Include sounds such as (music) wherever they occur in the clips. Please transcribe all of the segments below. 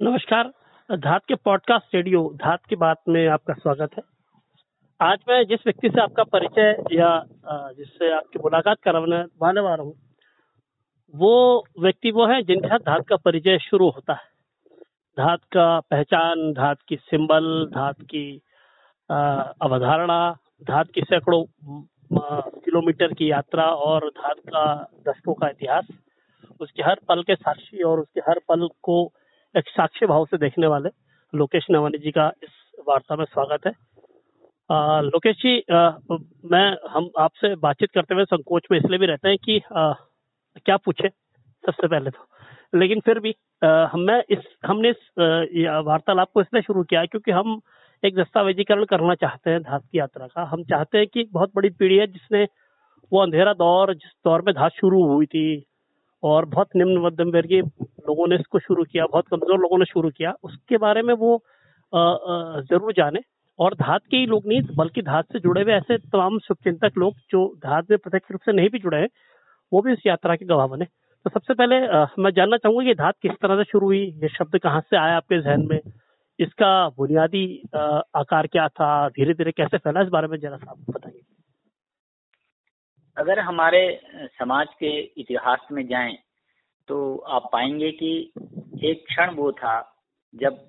नमस्कार, धात के podcast radio धात की बात में आपका स्वागत है। आज मैं जिस व्यक्ति से आपका परिचय या जिससे आपकी मुलाकात करवाने वाले हूँ, वो व्यक्ति वो है जिनके साथ धात का परिचय शुरू होता है। धात का पहचान, धात की सिंबल, धात की अवधारणा, धात की सैकड़ों किलोमीटर की यात्रा और धात का दशकों का इतिहास। उसके हर पल के साक्षी और उसके हर पल को एक साक्ष्य भाव से देखने वाले लोकेश नवानी जी का इस वार्ता में स्वागत है। आ, लोकेश जी आ, मैं हम आपसे बातचीत करते हुए संकोच में इसलिए भी रहते हैं कि आ, क्या पूछे सबसे पहले तो। लेकिन फिर भी आ, मैं इस हमने इस वार्तालाप को इसलिए शुरू किया क्योंकि हम एक दस्तावेजीकरण करना चाहते हैं धात की यात्रा का। हम चाहते हैं कि बहुत बड़ी पीढ़ी है जिसने वो अंधेरा दौर जिस दौर में धात शुरू हुई थी और बहुत निम्न मध्यम वर्गीय लोगों ने इसको शुरू किया बहुत कमज़ोर लोगों ने शुरू किया। उसके बारे में वो ज़रूर जाने। और धात के ही लोग नहीं बल्कि धात से जुड़े हुए ऐसे तमाम शुभचिंतक लोग जो धात में प्रत्यक्ष रूप से नहीं भी जुड़े हैं वो भी इस यात्रा के गवाह बने। तो सबसे पहले आ, मैं जानना चाहूँगा कि धात किस तरह से शुरू हुई ये शब्द कहाँ से आया आपके जहन में? इसका बुनियादी आकार क्या था? धीरे धीरे कैसे फैला इस बारे में जरा साहब बताइए। अगर हमारे समाज के इतिहास में जाएँ तो आप पाएँगे कि एक क्षण वो था जब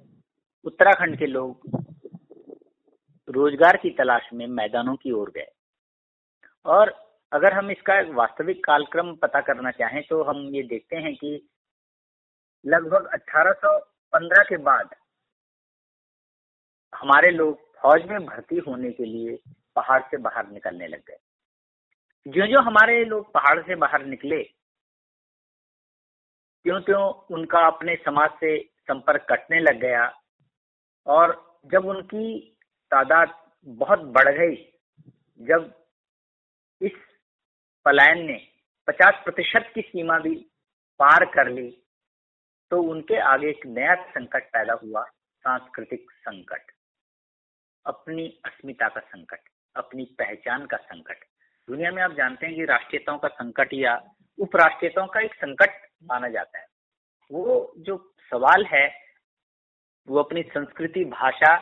उत्तराखंड के लोग रोज़गार की तलाश में मैदानों की ओर गए। और अगर हम इसका वास्तविक कालक्रम पता करना चाहें तो हम ये देखते हैं कि लगभग 1815 के बाद हमारे लोग फौज में भर्ती होने के लिए पहाड़ से बाहर निकलने लग गए। जो जो हमारे लोग पहाड़ से बाहर निकले क्यों क्यों उनका अपने समाज से संपर्क कटने लग गया और जब उनकी तादाद बहुत बढ़ गई, जब इस पलायन ने 50 प्रतिशत की सीमा भी पार कर ली तो उनके आगे एक नया संकट पैदा हुआ, सांस्कृतिक संकट। अपनी अस्मिता का संकट, अपनी पहचान का संकट। दुनिया में आप जानते हैं कि राष्ट्रीयताओं का संकट या उपराष्ट्रीयताओं का एक संकट माना जाता है। वो जो सवाल है, वो अपनी संस्कृति, भाषा,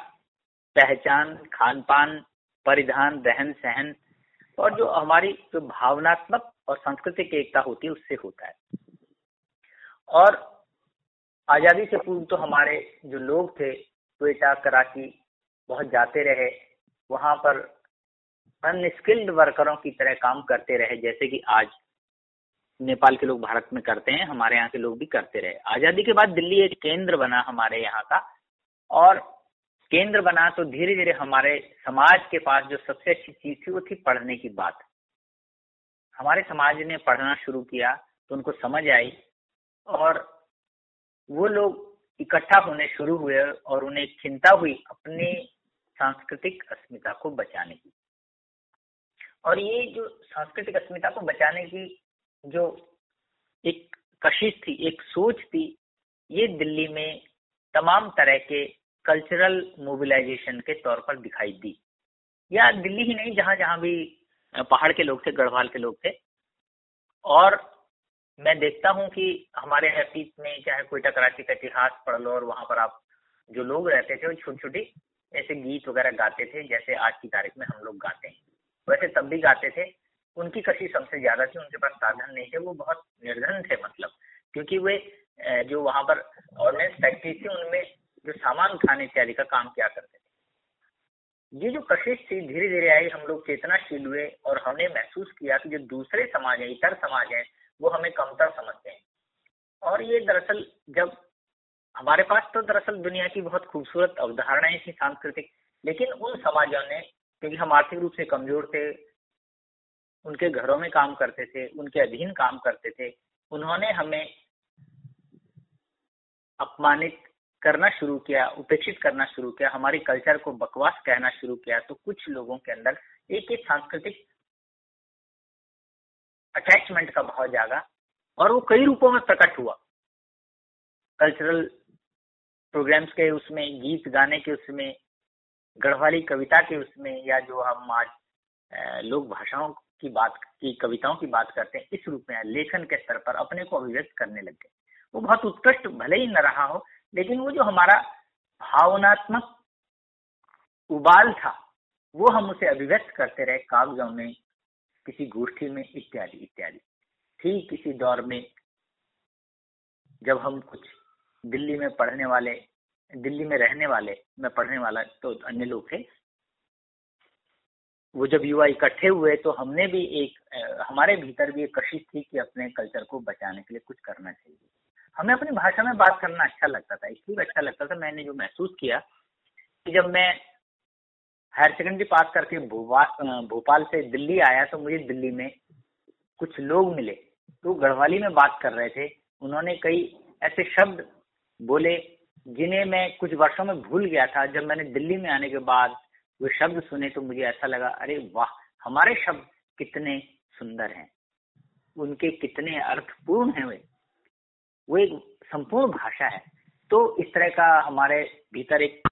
पहचान खान पान परिधान रहन सहन और जो हमारी जो भावनात्मक और सांस्कृतिक एकता होती है, उससे होता है। और आज़ादी से पूर्व तो हमारे जो लोग थे क्वेटा कराची, बहुत जाते रहे। वहाँ पर अनस्किल्ड वर्करों की तरह काम करते रहे, जैसे कि आज नेपाल के लोग भारत में करते हैं, हमारे यहाँ के लोग भी करते रहे। आज़ादी के बाद दिल्ली एक केंद्र बना हमारे यहाँ का, और केंद्र बना तो धीरे धीरे हमारे समाज के पास जो सबसे अच्छी चीज़ थी, वो थी पढ़ने की बात। हमारे समाज ने पढ़ना शुरू किया तो उनको समझ आई, और वो लोग इकट्ठा होने शुरू हुए, और उन्हें चिंता हुई अपनी सांस्कृतिक अस्मिता को बचाने की। और ये जो सांस्कृतिक अस्मिता को बचाने की जो एक कशिश थी, एक सोच थी, ये दिल्ली में तमाम तरह के कल्चरल मोबिलाइजेशन के तौर पर दिखाई दी। या दिल्ली ही नहीं, जहाँ जहाँ भी पहाड़ के लोग थे, गढ़वाल के लोग थे। और मैं देखता हूँ कि हमारे अतीत में चाहे कोयटा कराची का इतिहास पढ़ लो और वहाँ पर आप जो लोग रहते थे, वो छोटी छोटी ऐसे गीत वगैरह गाते थे, जैसे आज की तारीख में हम लोग गाते हैं। वैसे तब भी गाते थे। उनकी कशी सबसे ज़्यादा थी, उनके पास साधन नहीं थे, वो बहुत निर्धन थे मतलब। क्योंकि वे जो वहाँ पर ऑर्गेनाइज फैक्ट्री थी, उनमें जो सामान उठाने इत्यादि का काम किया करते थे। ये जो कशिश थी धीरे धीरे आई, हम लोग चेतनाशील हुए और हमने महसूस किया कि जो दूसरे समाज है, इतर समाज है, वो हमें कमतर समझते हैं। और ये दरअसल जब, हमारे पास तो दरअसल दुनिया की बहुत खूबसूरत अवधारणाएँ थी सांस्कृतिक, लेकिन उन समाजों ने क्योंकि हम आर्थिक रूप से कमज़ोर थे, उनके घरों में काम करते थे, उनके अधीन काम करते थे, उन्होंने हमें अपमानित करना शुरू किया, उपेक्षित करना शुरू किया, हमारी कल्चर को बकवास कहना शुरू किया तो कुछ लोगों के अंदर एक एक सांस्कृतिक अटैचमेंट का भाव जागा और वो कई रूपों में प्रकट हुआ। कल्चरल प्रोग्राम्स के उसमें, गीत गाने के उसमें गढ़वाली कविता के उसमें या जो हम आज लोक भाषाओं की बात, की कविताओं की बात करते हैं, इस रूप में लेखन के स्तर पर अपने को अभिव्यक्त करने लग गए। वो बहुत उत्कृष्ट, भले ही न रहा हो, लेकिन वो जो हमारा भावनात्मक उबाल था, वो हम उसे अभिव्यक्त करते रहे, कागजों में, किसी गोष्ठी में, इत्यादि इत्यादि। ठीक किसी दौर में, जब हम कुछ दिल्ली में पढ़ने वाले दिल्ली में रहने वाले, मैं पढ़ने वाला तो अन्य लोग थे वो जब युवा इकट्ठे हुए तो हमने भी एक हमारे भीतर भी एक कशिश थी कि अपने कल्चर को बचाने के लिए कुछ करना चाहिए। हमें अपनी भाषा में बात करना अच्छा लगता था, इसलिए अच्छा लगता था। मैंने जो महसूस किया कि जब मैं हायर सेकेंडरी पास करके भोपाल से दिल्ली आया तो मुझे दिल्ली में कुछ लोग मिले। तो गढ़वाली में बात कर रहे थे। उन्होंने कई ऐसे शब्द बोले जिन्हें मैं कुछ वर्षों में भूल गया था, जब मैंने दिल्ली में आने के बाद वे शब्द सुने तो मुझे ऐसा लगा, अरे वाह, हमारे शब्द कितने सुंदर हैं, उनके कितने अर्थपूर्ण हैं वे। वो एक संपूर्ण भाषा है। तो इस तरह का हमारे भीतर एक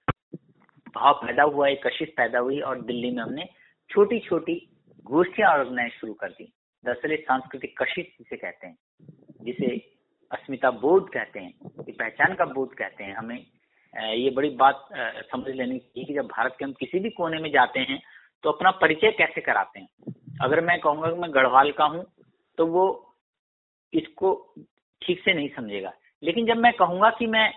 भाव पैदा हुआ, एक कशिश पैदा हुई और दिल्ली में हमने छोटी छोटी गोष्ठियाँ ऑर्गेनाइज शुरू कर दी। दरअसल सांस्कृतिक कशिश जिसे कहते हैं, जिसे अस्मिता बोध कहते हैं ये पहचान का बोध कहते हैं। हमें ये बड़ी बात समझ लेनी चाहिए कि जब भारत के हम किसी भी कोने में जाते हैं तो अपना परिचय कैसे कराते हैं? अगर मैं कहूँगा कि मैं गढ़वाल का हूँ तो वो इसको ठीक से नहीं समझेगा। लेकिन जब मैं कहूँगा कि मैं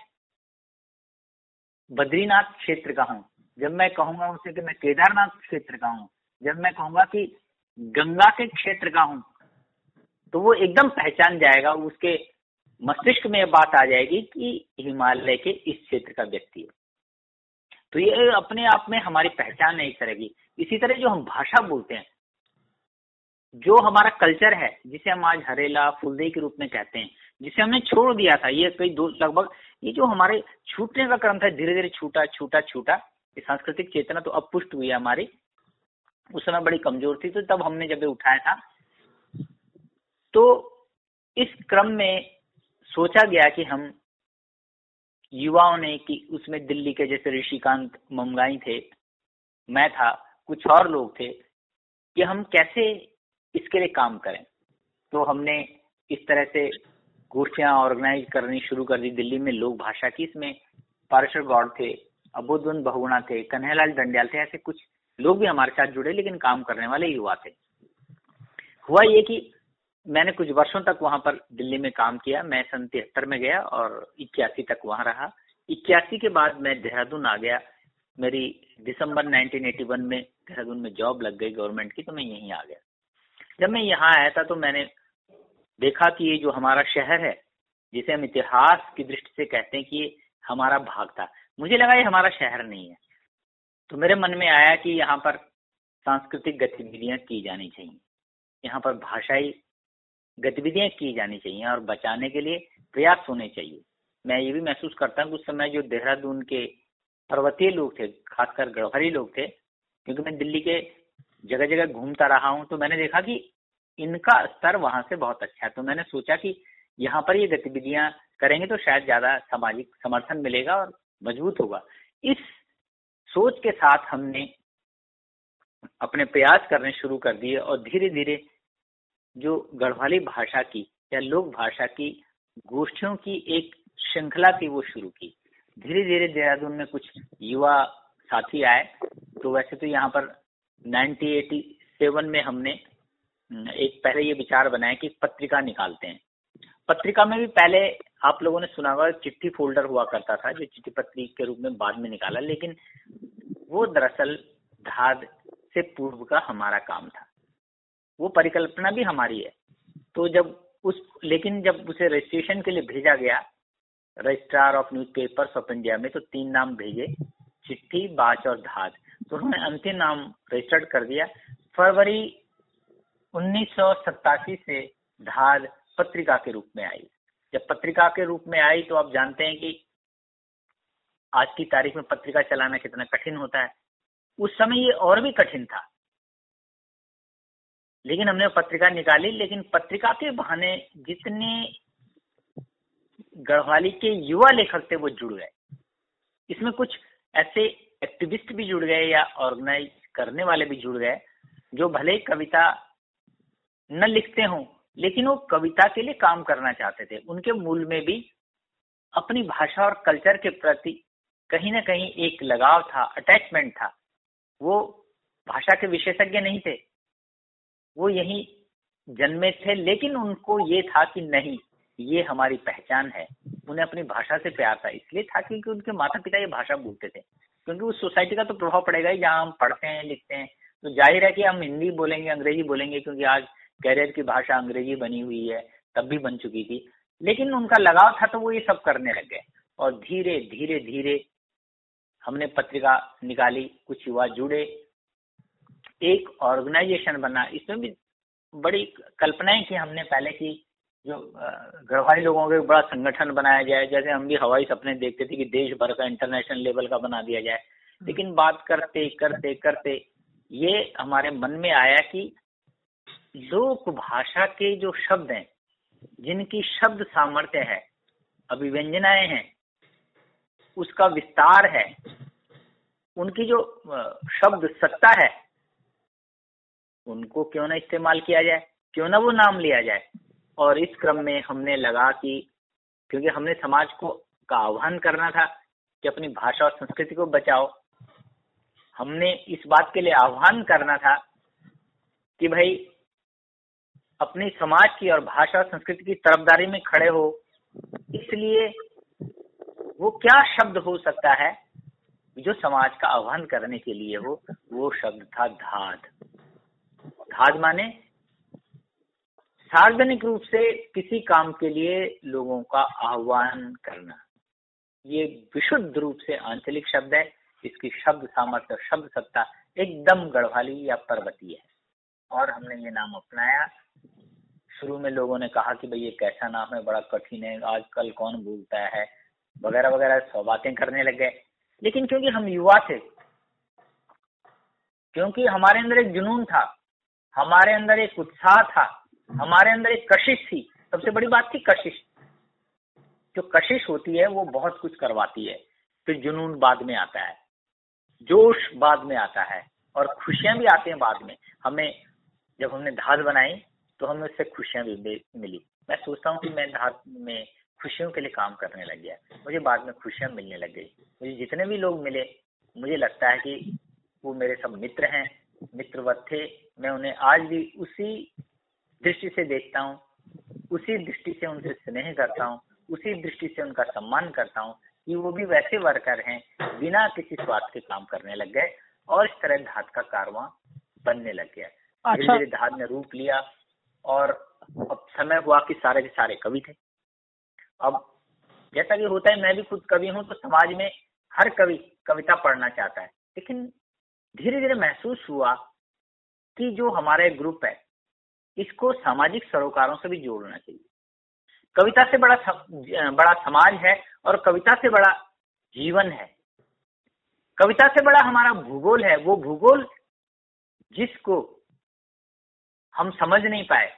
बद्रीनाथ क्षेत्र का हूँ, जब मैं कहूँगा उसे कि मैं केदारनाथ क्षेत्र का हूँ, जब मैं कहूँगा कि गंगा के क्षेत्र का हूँ तो वो एकदम पहचान जाएगा, उसके मस्तिष्क में बात आ जाएगी कि हिमालय के इस क्षेत्र का व्यक्ति है। तो ये अपने आप में हमारी पहचान है इस तरह की इसी तरह जो हम भाषा बोलते हैं, जो हमारा कल्चर है, जिसे हम आज हरेला फुलदे के रूप में कहते हैं, जिसे हमने छोड़ दिया था, ये कई दो, लगभग ये जो हमारे छूटने का क्रम था धीरे धीरे छूटा छूटा छूटा, ये सांस्कृतिक चेतना तो अब पुष्ट हुई है हमारी। उस समय बड़ी कमज़ोर थी तो तब हमने जब उठाया था तो इस क्रम में सोचा गया कि हम युवाओं ने कि उसमें दिल्ली के जैसे ऋषिकांत ममगाई थे, मैं था, कुछ और लोग थे, कि हम कैसे इसके लिए काम करें। तो हमने इस तरह से गोष्ठियाँ ऑर्गेनाइज करनी शुरू कर दी। दिल्ली में लोक भाषा की इसमें पारशर गौड़ थे अबोधन बहुगुणा थे कन्हैयालाल डंडियाल थे, ऐसे कुछ लोग भी हमारे साथ जुड़े, लेकिन काम करने वाले युवा थे। हुआ ये कि मैंने कुछ वर्षों तक वहाँ पर दिल्ली में काम किया। मैं सन तिहत्तर में गया और इक्यासी तक वहाँ रहा। इक्यासी के बाद मैं देहरादून आ गया। मेरी दिसंबर 1981 में देहरादून में जॉब लग गई गवर्नमेंट की तो मैं यहीं आ गया। जब मैं यहाँ आया था तो मैंने देखा कि ये जो हमारा शहर है, जिसे हम इतिहास की दृष्टि से कहते हैं कि ये हमारा भाग था, मुझे लगा ये हमारा शहर नहीं है। तो मेरे मन में आया कि यहाँ पर सांस्कृतिक गतिविधियाँ की जानी चाहिए। यहाँ पर भाषाई गतिविधियाँ की जानी चाहिए और बचाने के लिए प्रयास होने चाहिए। मैं ये भी महसूस करता हूँ उस समय जो देहरादून के पर्वतीय लोग थे, खासकर गढ़वाली लोग थे, क्योंकि मैं दिल्ली के जगह जगह घूमता रहा हूँ तो मैंने देखा कि इनका स्तर वहाँ से बहुत अच्छा है। तो मैंने सोचा कि यहाँ पर ये गतिविधियाँ करेंगे तो शायद ज़्यादा सामाजिक समर्थन मिलेगा और मज़बूत होगा। इस सोच के साथ हमने अपने प्रयास करने शुरू कर दिए और धीरे धीरे जो गढ़वाली भाषा की या लोक भाषा की गोष्ठियों की एक श्रृंखला थी, वो शुरू की। धीरे धीरे देहरादून में कुछ युवा साथी आए तो वैसे तो यहाँ पर 1987 में हमने एक पहले ये विचार बनाया कि पत्रिका निकालते हैं। पत्रिका में भी पहले आप लोगों ने सुना होगा, चिट्ठी फोल्डर हुआ करता था, जो चिट्ठी पत्री के रूप में बाद में निकाला, लेकिन वो दरअसल धाद से पूर्व का हमारा काम था। वो परिकल्पना भी हमारी है। तो जब उस, लेकिन जब उसे रजिस्ट्रेशन के लिए भेजा गया registrar of newspaper of India में तो तीन नाम भेजे, चिट्ठी, बाच और धाद तो उन्होंने अंतिम नाम रजिस्टर्ड कर दिया। फरवरी उन्नीस सौ सत्तासी से धाद पत्रिका के रूप में आई। जब पत्रिका के रूप में आई तो आप जानते हैं कि आज की तारीख में पत्रिका चलाना कितना कठिन होता है। उस समय ये और भी कठिन था। लेकिन हमने पत्रिका निकाली, लेकिन पत्रिका के बहाने जितने गढ़वाली के युवा लेखक थे, वो जुड़ गए। इसमें कुछ ऐसे एक्टिविस्ट भी जुड़ गए या ऑर्गेनाइज करने वाले भी जुड़ गए, जो भले कविता न लिखते हों, लेकिन वो कविता के लिए काम करना चाहते थे। उनके मूल में भी अपनी भाषा और कल्चर के प्रति कहीं ना कहीं एक लगाव था, अटैचमेंट था। वो भाषा के विशेषज्ञ नहीं थे। वो यही जन्मे थे, लेकिन उनको ये था कि नहीं, ये हमारी पहचान है। उन्हें अपनी भाषा से प्यार था, इसलिए था क्योंकि उनके माता पिता ये भाषा बोलते थे। क्योंकि उस सोसाइटी का तो प्रभाव पड़ेगा ही जहाँ हम पढ़ते हैं, लिखते हैं। तो ज़ाहिर है कि हम हिंदी बोलेंगे, अंग्रेज़ी बोलेंगे, क्योंकि आज कैरियर की भाषा अंग्रेज़ी बनी हुई है, तब भी बन चुकी थी। लेकिन उनका लगाव था तो वो ये सब करने लग गए। और धीरे धीरे धीरे हमने पत्रिका निकाली, कुछ युवा जुड़े एक ऑर्गेनाइजेशन बना। इसमें भी बड़ी कल्पनाएँ की हमने पहले की जो गढ़वाली लोगों के बड़ा संगठन बनाया जाए। जैसे हम भी हवाई सपने देखते थे कि देश भर का इंटरनेशनल लेवल का बना दिया जाए। लेकिन बात करते करते करते ये हमारे मन में आया कि लोक भाषा के जो शब्द हैं जिनकी शब्द सामर्थ्य है अभिव्यंजनाएँ हैं उसका विस्तार है उनकी जो शब्द सत्ता है उनको क्यों ना इस्तेमाल किया जाए? क्यों ना वो नाम लिया जाए? और इस क्रम में हमने लगा कि, क्योंकि हमने समाज को का आह्वान करना था कि अपनी भाषा और संस्कृति को बचाओ, हमने इस बात के लिए आह्वान करना था कि भाई, अपनी समाज की और भाषा और संस्कृति की तरफदारी में खड़े हो। इसलिए वो क्या शब्द हो सकता है जो समाज का आह्वान करने के लिए हो? वो शब्द था धाद धाद माने सार्वजनिक रूप से किसी काम के लिए लोगों का आह्वान करना। ये विशुद्ध रूप से आंचलिक शब्द है। इसकी शब्द सामर्थ्य शब्द सत्ता एकदम गढ़वाली या पर्वतीय है। और हमने ये नाम अपनाया। शुरू में लोगों ने कहा कि भाई ये कैसा नाम है? बड़ा कठिन है। आजकल कौन भूलता है? वगैरह वगैरह, सौ बातें करने लग गए। लेकिन क्योंकि हम युवा थे, क्योंकि हमारे अंदर एक जुनून था हमारे अंदर एक उत्साह था, हमारे अंदर एक कशिश थी। सबसे बड़ी बात थी कशिश। जो कशिश होती है, वो बहुत कुछ करवाती है। फिर जुनून बाद में आता है, जोश बाद में आता है, और खुशियाँ भी आती हैं बाद में। हमें, जब हमने धात बनाई तो हमें उससे खुशियाँ भी मिली मैं सोचता हूँ कि मैं धात में खुशियों के लिए काम करने लग गया। मुझे बाद में खुशियाँ मिलने लग गई। मुझे जितने भी लोग मिले, मुझे लगता है कि वो मेरे सब मित्र हैं मित्रवत थे मैं उन्हें आज भी उसी दृष्टि से देखता हूँ उसी दृष्टि से उनसे स्नेह करता हूँ उसी दृष्टि से उनका सम्मान करता हूँ कि वो भी वैसे वर्कर हैं बिना किसी स्वार्थ के काम करने लग गए और इस तरह धात का कारवा बनने लग गया धीरे अच्छा। धीरे धात ने रूप लिया और अब समय हुआ कि सारे के सारे कवि थे अब जैसा कि होता है मैं भी खुद कवि हूँ तो समाज में हर कवि कविता पढ़ना चाहता है लेकिन धीरे धीरे महसूस हुआ कि जो हमारा एक ग्रुप है, इसको सामाजिक सरोकारों से भी जोड़ना चाहिए। कविता से बड़ा बड़ा समाज है और कविता से बड़ा जीवन है। कविता से बड़ा हमारा भूगोल है, वो भूगोल जिसको हम समझ नहीं पाए,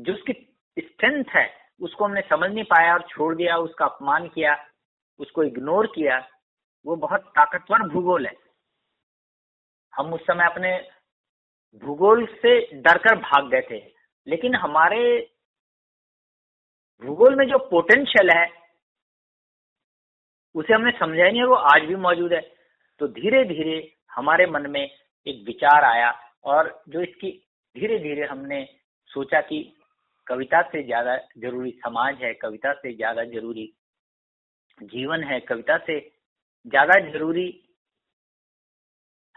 जो उसकी स्ट्रेंथ है, उसको हमने समझ नहीं पाया और छोड़ दिया, उसका अपमान किया, उसको इग्नोर किया, वो बहुत ताकतवर भूगोल है। हम उस समय अपने भूगोल से डरकर भाग गए थे। लेकिन हमारे भूगोल में जो पोटेंशियल है, उसे हमने समझा नहीं नहीं वो आज भी मौजूद है। तो धीरे धीरे हमारे मन में एक विचार आया और जो इसकी धीरे धीरे हमने सोचा कि कविता से ज़्यादा ज़रूरी समाज है, कविता से ज़्यादा ज़रूरी जीवन है, कविता से ज़्यादा ज़रूरी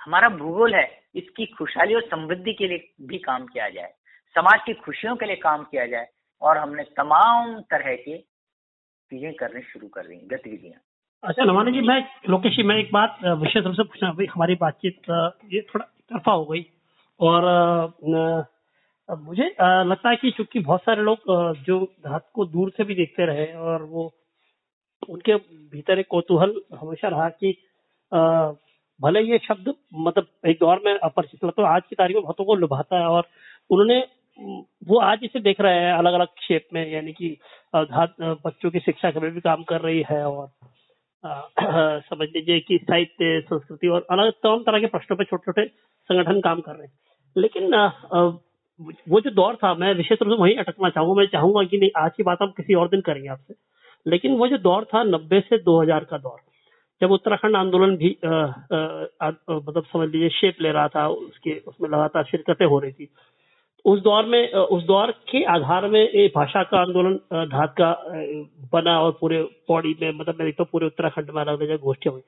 हमारा भूगोल है, इसकी खुशहाली और समृद्धि के लिए भी काम किया जाए, समाज की खुशियों के लिए काम किया जाए, और हमने तमाम तरह के चीज़ें करने शुरू कर दी, गतिविधियाँ। अच्छा नवानी जी, मैं, लोकेश जी, मैं एक बात विशेष रूप से पूछना हमारी बातचीत ये थोड़ा तरफा हो गई, और मुझे लगता है कि चूँकि बहुत सारे लोग जो धात को दूर से भी देखते रहे, और वो, उनके भीतर एक कौतूहल हमेशा रहा कि भले ये शब्द मतलब एक दौर में अपरिचित तो आज की तारीख में बहुतों को लुभाता है और उन्होंने, वो आज इसे देख रहे हैं अलग अलग क्षेत्र में, यानी कि बच्चों की शिक्षा के में भी काम कर रही है और (clears throat) समझ लीजिए कि साहित्य, संस्कृति और अलग तमाम तरह के प्रश्नों पर छोटे छोटे संगठन काम कर रहे हैं। लेकिन वो जो दौर था, मैं विशेष रूप से वहीं अटकना चाहूँगा, मैं चाहूँगा कि नहीं, आज की बात हम किसी और दिन करेंगे आपसे। लेकिन वो जो दौर था, नब्बे से 2000 का दौर जब उत्तराखंड आंदोलन भी मतलब समझ लीजिए शेप ले रहा था, उसके, उसमें लगातार शिरकतें हो रही थी उस दौर में उस दौर के आधार में ये भाषा का आंदोलन धात का बना और पूरे पौड़ी में मतलब मैं तो पूरे उत्तराखंड में अलग अलग गोष्ठियों हुई।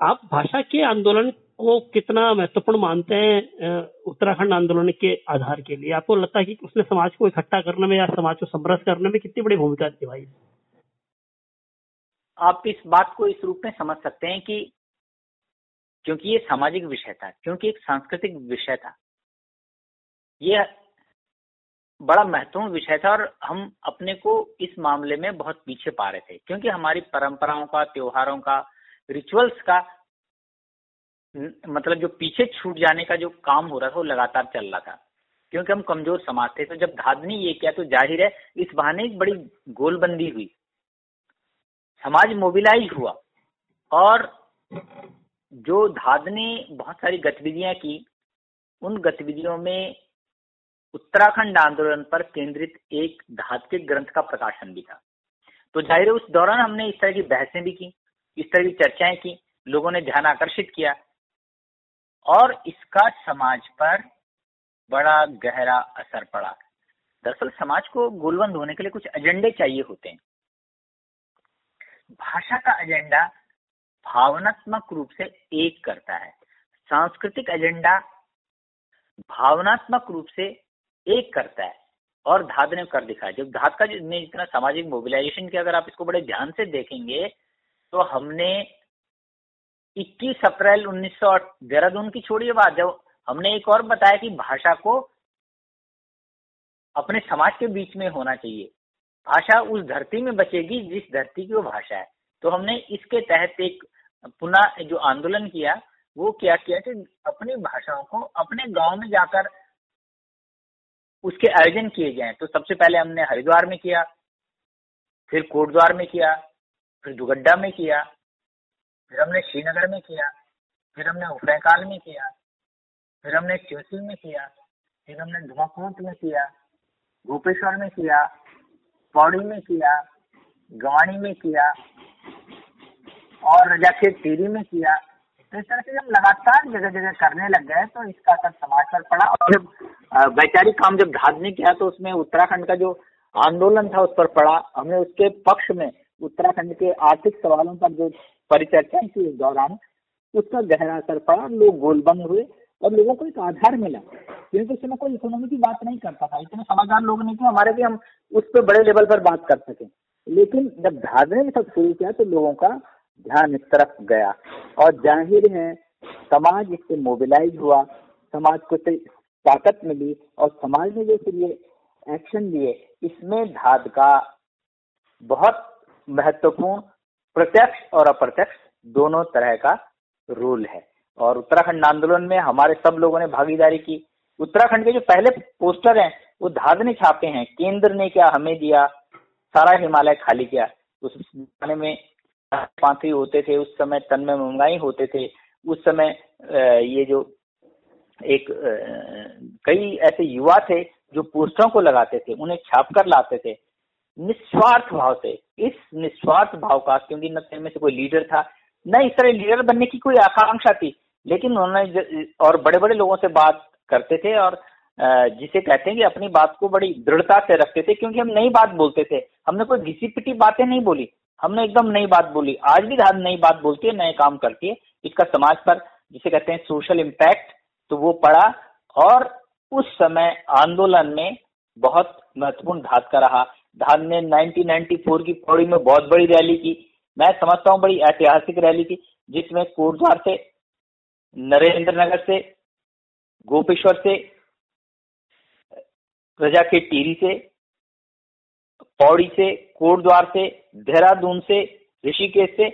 आप भाषा के आंदोलन को कितना महत्वपूर्ण मानते हैं उत्तराखंड आंदोलन के आधार के लिए? आपको लगता है कि उसने समाज को इकट्ठा करने में या समाज को समरस करने में कितनी बड़ी भूमिका निभाई? आप इस बात को इस रूप में समझ सकते हैं कि क्योंकि ये सामाजिक विषय था, क्योंकि एक सांस्कृतिक विषय था। ये बड़ा महत्वपूर्ण विषय था और हम अपने को इस मामले में बहुत पीछे पा रहे थे, क्योंकि हमारी परंपराओं का, त्योहारों का रिचुअल्स का मतलब जो पीछे छूट जाने का जो काम हो रहा था, वो लगातार चल रहा था। क्योंकि हम कमज़ोर समाज थे तो जब धादनी ये किया तो ज़ाहिर है इस बहाने एक बड़ी गोलबंदी हुई। समाज मोबिलाइज हुआ। और जो धाद ने बहुत सारी गतिविधियाँ की, उन गतिविधियों में उत्तराखंड आंदोलन पर केंद्रित एक धात्विक ग्रंथ का प्रकाशन भी था। तो ज़ाहिर है, उस दौरान हमने इस तरह की बहसें भी की, इस तरह की चर्चाएँ की, लोगों ने ध्यान आकर्षित किया। और इसका समाज पर बड़ा गहरा असर पड़ा। दरअसल समाज को गोलबंद होने के लिए कुछ एजेंडे चाहिए होते हैं। भाषा का एजेंडा भावनात्मक रूप से एक करता है। सांस्कृतिक एजेंडा भावनात्मक रूप से एक करता है। और धाद ने कर दिखाया जब धाद का ने इतना सामाजिक मोबिलाइजेशन किया, अगर आप इसको बड़े ध्यान से देखेंगे तो हमने 21 अप्रैल उन्नीस सौ देहरादून की छोड़िए बात। जब हमने एक और बताया कि भाषा को अपने समाज के बीच में होना चाहिए। भाषा उस धरती में बचेगी जिस धरती की वो भाषा है। तो हमने इसके तहत एक पुनः जो आंदोलन किया, वो क्या किया कि अपनी भाषाओं को अपने गाँव में जाकर उसके आयोजन किए जाए। तो सबसे पहले हमने हरिद्वार में किया, फिर कोटद्वार में किया, फिर दुगड्डा में किया, फिर हमने श्रीनगर में किया, फिर हमने उफरैकाल में किया, फिर हमने चौसी में किया, फिर हमने धुआकोट में किया, गोपेश्वर में किया पौड़ी में किया, गवाणी में किया, और रजाखेत टीरी में किया तो इस तरह से जब लगातार जगह जगह करने लग गए तो इसका असर समाज पर पड़ा। और जब वैचारिक काम जब धाद ने किया तो उसमें उत्तराखंड का जो आंदोलन था उस पर पड़ा। हमने उसके पक्ष में उत्तराखंड के आर्थिक सवालों पर जो परिचर्चा की इस दौरान, उसका गहरा असर पड़ा। लोग गोलबंद हुए। और लोगों को एक आधार मिला। क्योंकि उस समय कोई इकोनॉमी की बात नहीं करता था। इतने समझदार लोग नहीं थे, हमारे भी हम उस पर बड़े लेवल पर बात कर सके। लेकिन जब धादने ने सब शुरू किया तो लोगों का ध्यान इस तरफ़ गया। और ज़ाहिर है, समाज इससे मोबिलाइज हुआ, समाज को ताकत मिली और समाज ने जो फिर ये एक्शन लिए, इसमें धाद का बहुत महत्वपूर्ण प्रत्यक्ष और अप्रत्यक्ष दोनों तरह का रोल है। और उत्तराखंड आंदोलन में हमारे सब लोगों ने भागीदारी की। उत्तराखंड के जो पहले पोस्टर हैं, वो धाद ने छापे हैं। केंद्र ने क्या हमें दिया? सारा हिमालय खाली किया। उस जमाने में पांथी होते थे, उस समय तन में महँगाई होते थे। उस समय ये जो एक कई ऐसे युवा थे जो पोस्टरों को लगाते थे, उन्हें छाप कर लाते थे। निस्वार्थ भाव से, इस निस्वार्थ भाव का, क्योंकि न से कोई लीडर था, न इस तरह लीडर बनने की कोई आकांक्षा थी। लेकिन उन्होंने और बड़े बड़े लोगों से बात करते थे और जिसे कहते हैं कि अपनी बात को बड़ी दृढ़ता से रखते थे क्योंकि हम नई बात बोलते थे। हमने कोई घिसी पिटी बातें नहीं बोली। हमने एकदम नई बात बोली। आज भी नई बात बोलती है, नए काम करती है। इसका समाज पर जिसे कहते हैं सोशल इम्पैक्ट तो वो पड़ा और उस समय आंदोलन में बहुत महत्वपूर्ण धात का रहा धात ने 1994 की पौड़ी में बहुत बड़ी रैली की। मैं समझता हूँ बड़ी ऐतिहासिक रैली की जिसमें कोटद्वार से नरेंद्र नगर से, गोपेश्वर से, प्रजा के टीरी से, पौड़ी से, कोटद्वार से, देहरादून से, ऋषिकेश से,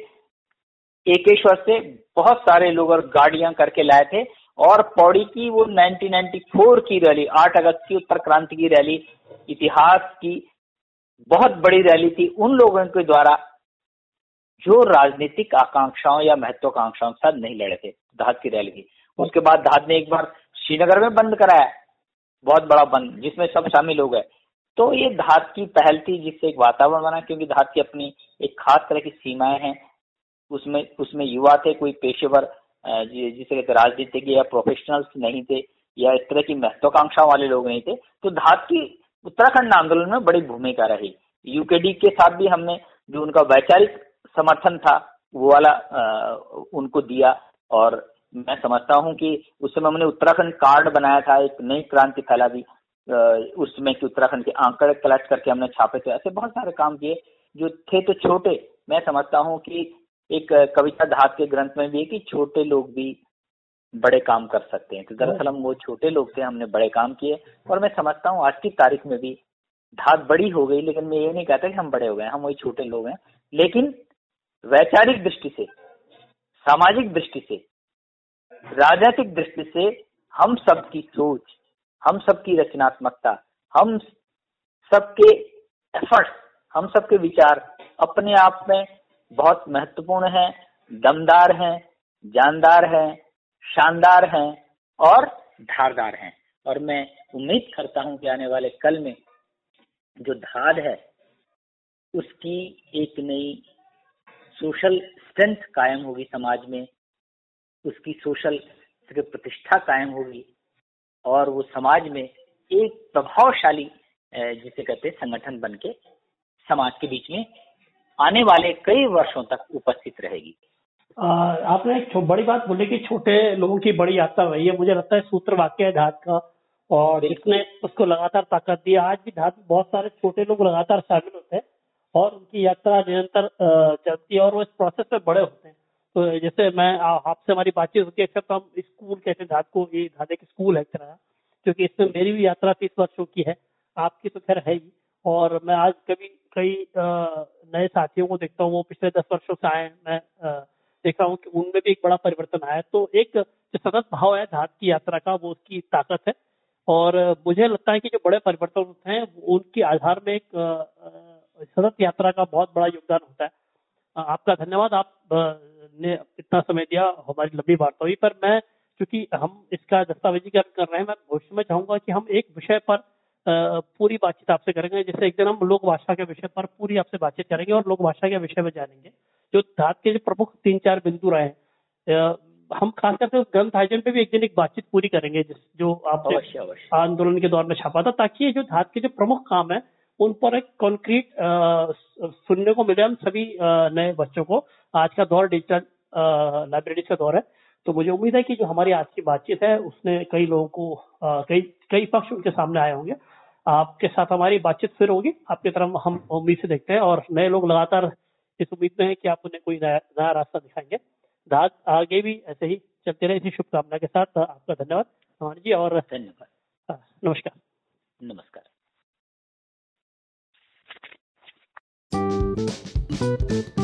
एकेश्वर से बहुत सारे लोग और गाड़ियाँ करके लाए थे। और पौड़ी की वो 1994 की रैली 8 अगस्त की उत्तर क्रांति की रैली, इतिहास की बहुत बड़ी रैली थी। उन लोगों के द्वारा जो राजनीतिक आकांक्षाओं या महत्वाकांक्षाओं के साथ नहीं लड़े थे, धाद की रैली थी। उसके बाद धाद ने एक बार श्रीनगर में बंद कराया, बहुत बड़ा बंद, जिसमें सब शामिल हो गए। तो ये धात की पहल थी जिससे एक वातावरण बना, क्योंकि धात की अपनी एक खास तरह की सीमाएँ हैं। उसमें उसमें युवा थे, कोई पेशेवर जिसे कहते राजनीतिज्ञ या प्रोफेशनल्स नहीं थे, या इस तरह की महत्वाकांक्षा वाले लोग नहीं थे। तो धात की उत्तराखंड आंदोलन में बड़ी भूमिका रही। यूकेडी के साथ भी हमने जो उनका वैचारिक समर्थन था वो वाला आ, उनको दिया। और मैं समझता हूँ कि उस समय हमने उत्तराखंड कार्ड बनाया था एक नई क्रांति फैला दी उसमें की उत्तराखंड के आंकड़े कलेक्ट करके हमने छापे थे। ऐसे बहुत सारे काम किए जो थे तो छोटे। मैं समझता हूँ कि एक कविता धात के ग्रंथ में भी है कि छोटे लोग भी बड़े काम कर सकते हैं। तो दरअसल हम वो छोटे लोग थे हमने बड़े काम किए। और मैं समझता हूँ आज की तारीख में भी धात बड़ी हो गई लेकिन मैं ये नहीं कहता कि हम बड़े हो गए हम वही छोटे लोग हैं। लेकिन वैचारिक दृष्टि से, सामाजिक दृष्टि से, राजनीतिक दृष्टि से हम सबकी सोच, हम सबकी रचनात्मकता, हम सबके एफर्ट हम सबके विचार अपने आप में बहुत महत्वपूर्ण हैं, दमदार हैं, जानदार हैं, शानदार हैं और धारदार हैं। और मैं उम्मीद करता हूँ कि आने वाले कल में जो धार है, उसकी एक नई सोशल स्ट्रेंथ कायम होगी समाज में उसकी सोशल प्रतिष्ठा कायम होगी और वो समाज में एक प्रभावशाली जिसे कहते हैं संगठन बन के समाज के बीच में आने वाले कई वर्षों तक उपस्थित रहेगी। आ, आपने एक बड़ी बात बोली कि छोटे लोगों की बड़ी यात्रा रही है। मुझे लगता है सूत्र वाक्य है धात का और इसने उसको लगातार ताकत दी आज भी धात में बहुत सारे छोटे लोग लगातार शामिल होते हैं। और उनकी यात्रा निरंतर चलती है और वो इस प्रोसेस में बड़े होते हैं। तो जैसे मैं आपसे हमारी बातचीत होती है तो हम स्कूल कहते हैं धात को, ये धात एक स्कूल है तरह क्योंकि इसमें मेरी भी यात्रा तीस वर्षों की है, आपकी तो खैर है ही। और मैं आज कभी कई नए साथियों को देखता हूँ, वो पिछले दस वर्षों से आए मैं देख हूँ कि उनमें भी एक बड़ा परिवर्तन आया तो एक जो सतत भाव है धात की यात्रा का, वो उसकी ताकत है। और मुझे लगता है कि जो बड़े परिवर्तन होते हैं, उनके आधार में एक सतत यात्रा का बहुत बड़ा योगदान होता है। आपका धन्यवाद आप ने इतना समय दिया हमारी लंबी वार्ता हुई पर। मैं क्योंकि हम इसका दस्तावेजीकरण कर रहे हैं मैं भविष्य में चाहूँगा कि हम एक विषय पर पूरी बातचीत आपसे करेंगे। जैसे एक दिन हम लोक भाषा के विषय पर पूरी आपसे बातचीत करेंगे और लोक भाषा के विषय में जानेंगे। जो धात के जो प्रमुख तीन चार बिंदु रहे हैं हम खास करके उस ग्रंथ आयोजन पे भी एक दिन एक बातचीत पूरी करेंगे जिस जो आप आंदोलन के दौर में छापा था ताकि ये जो धात के जो प्रमुख काम है उन पर एक कॉन्क्रीट सुनने को मिले हम सभी नए बच्चों को आज का दौर डिजिटल लाइब्रेरी का दौर है। तो मुझे उम्मीद है कि जो हमारी आज की बातचीत है उसने कई लोगों को कई कई पक्ष उनके सामने आए होंगे। आपके साथ हमारी बातचीत फिर होगी। आपकी तरफ़ हम उम्मीद से देखते हैं और नए लोग लगातार इस उम्मीद में है कि आप उन्हें कोई नया नया रास्ता दिखाएँगे। दाद आगे भी ऐसे ही चलते रहे। इसी शुभकामना के साथ आपका धन्यवाद। जी और धन्यवाद। नमस्कार। नमस्कार। Música